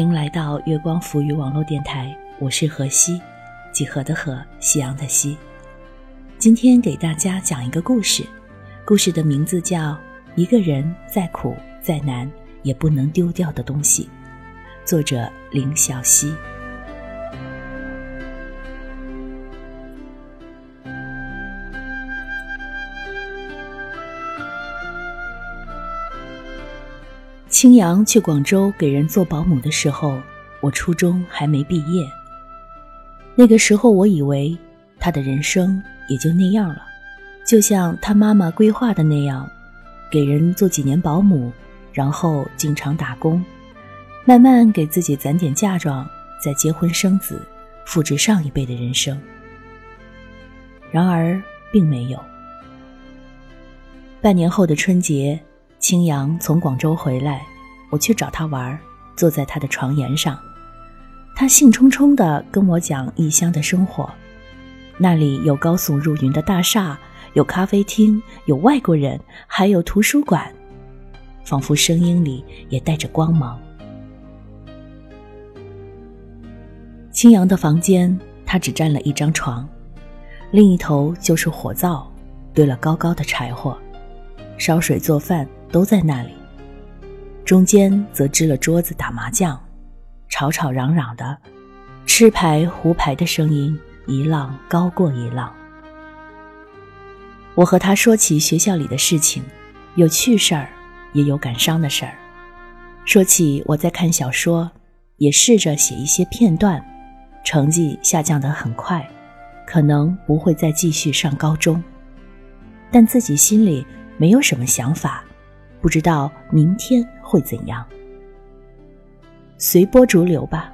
欢迎来到月光浮语网络电台，我是何西，几何的何，夕阳的夕。今天给大家讲一个故事，故事的名字叫《一个人再苦再难也不能丢掉的东西》，作者林小溪。青阳去广州给人做保姆的时候，我初中还没毕业。那个时候，我以为他的人生也就那样了，就像他妈妈规划的那样，给人做几年保姆，然后经常打工，慢慢给自己攒点嫁妆，再结婚生子，复制上一辈的人生。然而，并没有。半年后的春节。青阳从广州回来，我去找他玩，坐在他的床沿上，他兴冲冲地跟我讲异乡的生活，那里有高耸入云的大厦，有咖啡厅，有外国人，还有图书馆，仿佛声音里也带着光芒。青阳的房间，他只占了一张床，另一头就是火灶，堆了高高的柴火，烧水做饭。都在那里，中间则支了桌子打麻将，吵吵嚷嚷的，吃牌胡牌的声音一浪高过一浪。我和他说起学校里的事情，有趣事儿，也有感伤的事儿。说起我在看小说，也试着写一些片段，成绩下降得很快，可能不会再继续上高中，但自己心里没有什么想法。不知道明天会怎样，随波逐流吧。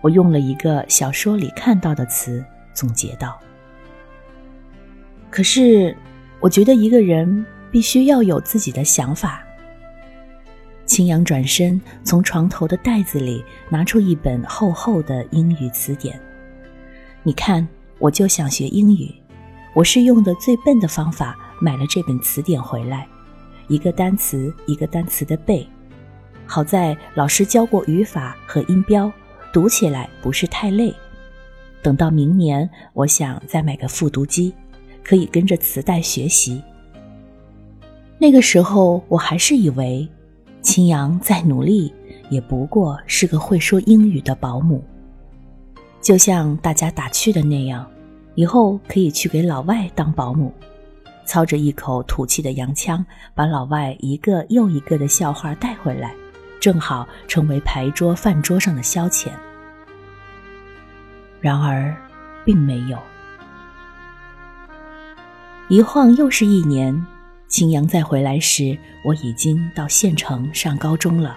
我用了一个小说里看到的词总结道。可是，我觉得一个人必须要有自己的想法。青阳转身从床头的袋子里拿出一本厚厚的英语词典，你看，我就想学英语，我是用的最笨的方法买了这本词典回来。一个单词一个单词的背，好在老师教过语法和音标，读起来不是太累。等到明年，我想再买个复读机，可以跟着磁带学习。那个时候，我还是以为，青阳再努力，也不过是个会说英语的保姆。就像大家打趣的那样，以后可以去给老外当保姆。操着一口土气的洋腔，把老外一个又一个的笑话带回来，正好成为牌桌饭桌上的消遣。然而，并没有。一晃又是一年，青阳再回来时，我已经到县城上高中了。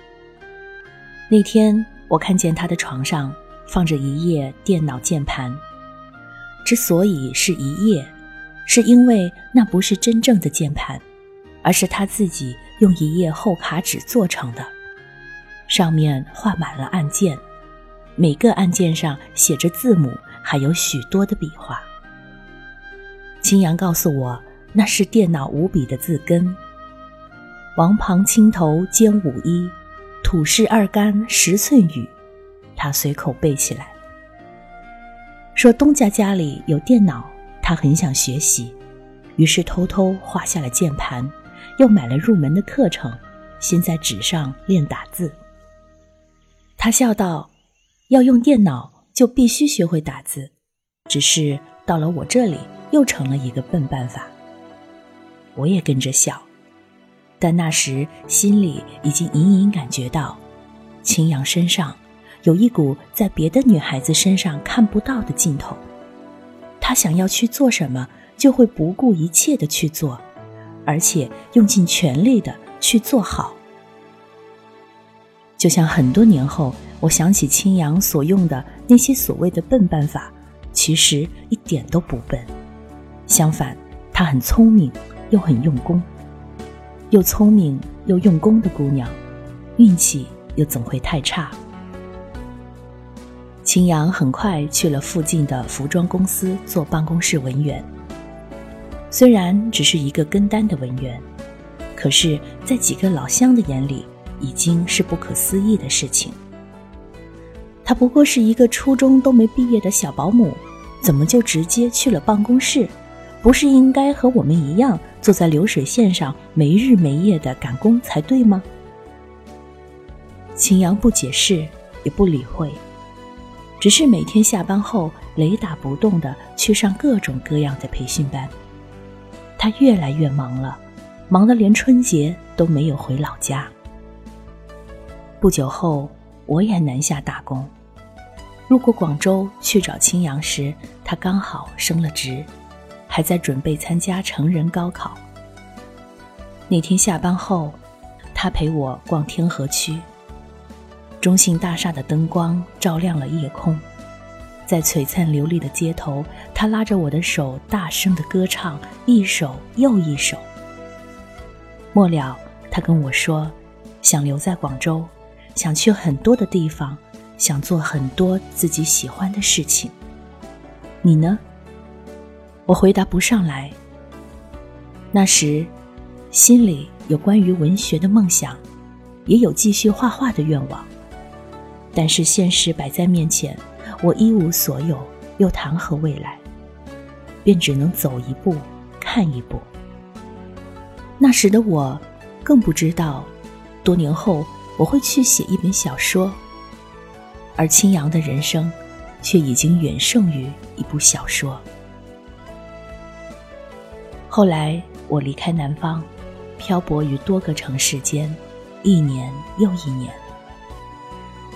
那天，我看见他的床上放着一页电脑键盘，之所以是一页。是因为那不是真正的键盘，而是他自己用一页厚卡纸做成的，上面画满了按键，每个按键上写着字母，还有许多的笔画。青阳告诉我，那是电脑五笔的字根：王旁青头兼五一，土势二干十寸雨。他随口背起来，说东家家里有电脑。他很想学习，于是偷偷画下了键盘，又买了入门的课程，先在纸上练打字。他笑道：“要用电脑，就必须学会打字。只是到了我这里，又成了一个笨办法。”我也跟着笑，但那时心里已经隐隐感觉到，青阳身上有一股在别的女孩子身上看不到的劲头。他想要去做什么，就会不顾一切的去做，而且用尽全力的去做好。就像很多年后，我想起青阳所用的那些所谓的笨办法，其实一点都不笨，相反，他很聪明又很用功。又聪明又用功的姑娘，运气又怎会太差？秦阳很快去了附近的服装公司做办公室文员。虽然只是一个跟单的文员，可是，在几个老乡的眼里，已经是不可思议的事情。她不过是一个初中都没毕业的小保姆，怎么就直接去了办公室？不是应该和我们一样坐在流水线上没日没夜的赶工才对吗？秦阳不解释，也不理会，只是每天下班后雷打不动的去上各种各样的培训班。他越来越忙了，忙得连春节都没有回老家。不久后，我也南下打工，路过广州去找青阳时，他刚好升了职，还在准备参加成人高考。那天下班后，他陪我逛天河区。中信大厦的灯光照亮了夜空，在璀璨流丽的街头，他拉着我的手，大声的歌唱，一首又一首。末了，他跟我说，想留在广州，想去很多的地方，想做很多自己喜欢的事情。你呢？我回答不上来。那时，心里有关于文学的梦想，也有继续画画的愿望。但是现实摆在面前，我一无所有，又谈何未来？便只能走一步看一步。那时的我，更不知道，多年后我会去写一本小说，而青阳的人生，却已经远胜于一部小说。后来我离开南方，漂泊于多个城市间，一年又一年。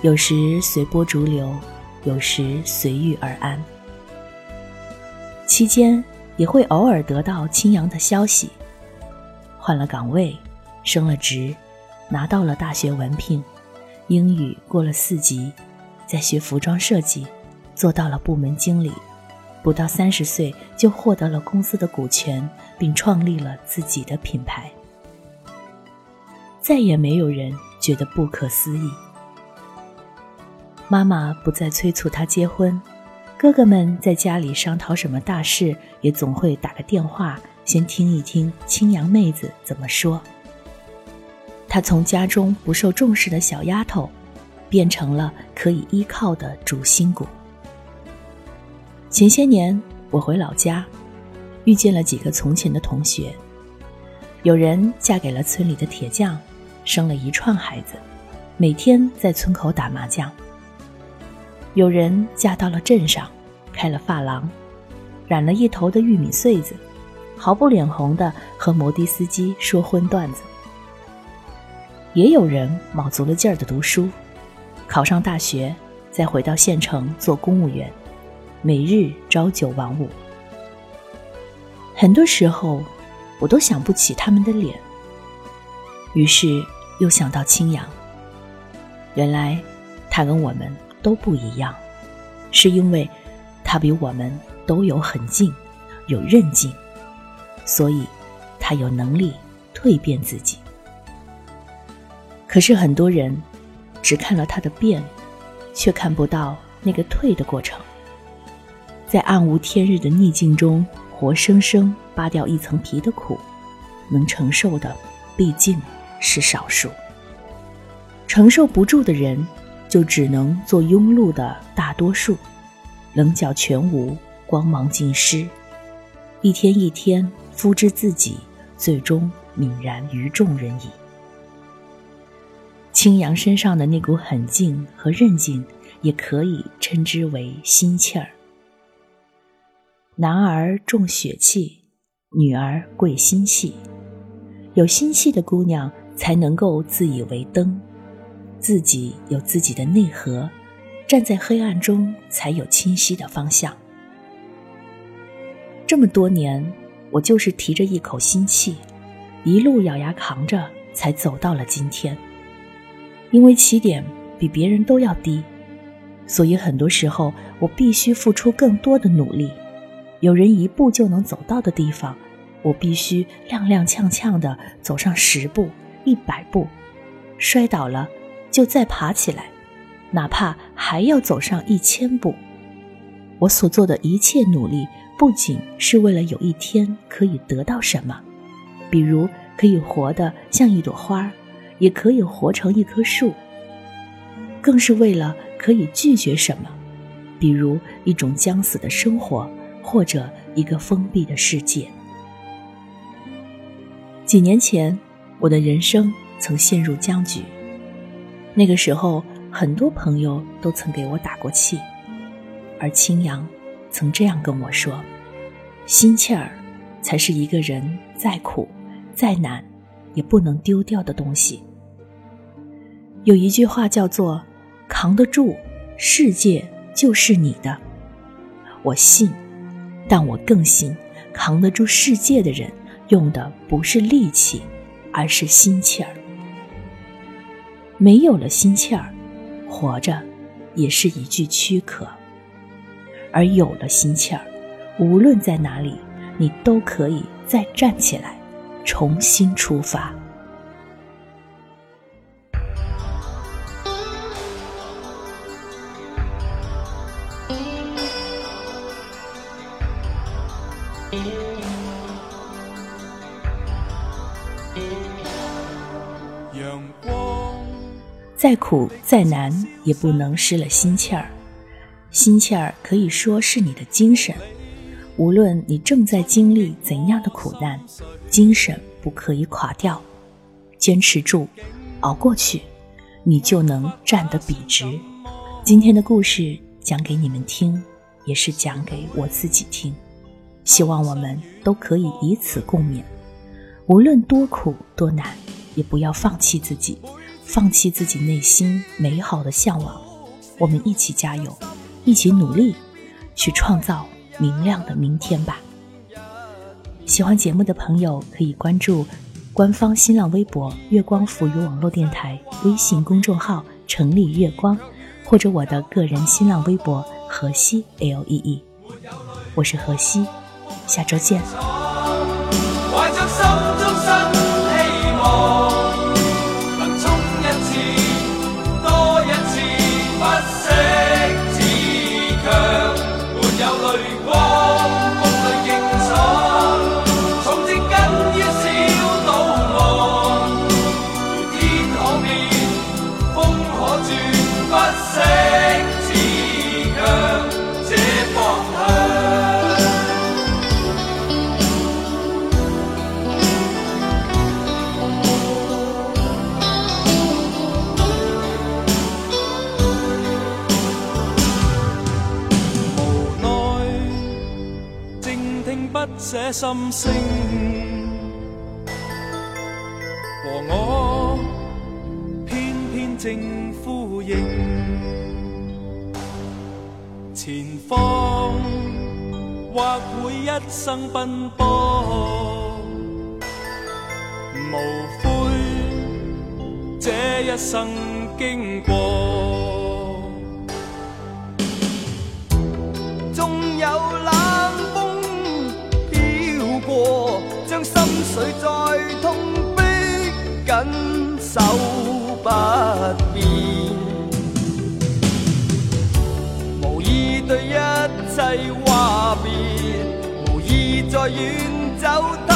有时随波逐流，有时随遇而安。期间也会偶尔得到青阳的消息，换了岗位，升了职，拿到了大学文凭，英语过了四级，在学服装设计，做到了部门经理，不到三十岁就获得了公司的股权，并创立了自己的品牌。再也没有人觉得不可思议。妈妈不再催促他结婚，哥哥们在家里商讨什么大事，也总会打个电话，先听一听青阳妹子怎么说。她从家中不受重视的小丫头，变成了可以依靠的主心骨。前些年我回老家，遇见了几个从前的同学，有人嫁给了村里的铁匠，生了一串孩子，每天在村口打麻将。有人嫁到了镇上，开了发廊，染了一头的玉米穗子，毫不脸红的和摩的司机说荤段子。也有人卯足了劲儿的读书，考上大学，再回到县城做公务员，每日朝九晚五。很多时候，我都想不起他们的脸，于是又想到青阳。原来，他跟我们。都不一样，是因为他比我们都有狠劲，有韧劲，所以他有能力蜕变自己。可是很多人只看了他的变，却看不到那个退的过程。在暗无天日的逆境中，活生生扒掉一层皮的苦，能承受的毕竟是少数。承受不住的人。就只能做庸碌的大多数，棱角全无，光芒尽失，一天一天复制自己，最终泯然于众人矣。青阳身上的那股狠劲和韧劲，也可以称之为心气儿。男儿重血气，女儿贵心气，有心气的姑娘才能够自以为灯。自己有自己的内核，站在黑暗中才有清晰的方向。这么多年，我就是提着一口心气，一路咬牙扛着，才走到了今天。因为起点比别人都要低，所以很多时候我必须付出更多的努力。有人一步就能走到的地方，我必须踉踉跄跄的走上十步、一百步，摔倒了。就再爬起来，哪怕还要走上一千步。我所做的一切努力，不仅是为了有一天可以得到什么，比如可以活得像一朵花，也可以活成一棵树，更是为了可以拒绝什么，比如一种将死的生活，或者一个封闭的世界。几年前，我的人生曾陷入僵局，那个时候，很多朋友都曾给我打过气，而青阳曾这样跟我说：“心气儿，才是一个人再苦再难也不能丢掉的东西。”有一句话叫做“扛得住，世界就是你的”。我信，但我更信，扛得住世界的人，用的不是力气，而是心气儿。没有了心气儿，活着也是一具躯壳；而有了心气儿，无论在哪里，你都可以再站起来，重新出发。再苦再难，也不能失了心气儿。心气儿可以说是你的精神。无论你正在经历怎样的苦难，精神不可以垮掉。坚持住，熬过去，你就能站得笔直。今天的故事讲给你们听，也是讲给我自己听。希望我们都可以以此共勉。无论多苦多难，也不要放弃自己。放弃自己内心美好的向往，我们一起加油，一起努力，去创造明亮的明天吧。喜欢节目的朋友可以关注官方新浪微博“月光抚育网络电台”微信公众号“成立月光”，或者我的个人新浪微博“河西 L E E”。我是河西，下周见。这心声和我偏偏正呼应，前方或会一生奔波，无悔这一生经过，变。无意对一切话别，无意再远走。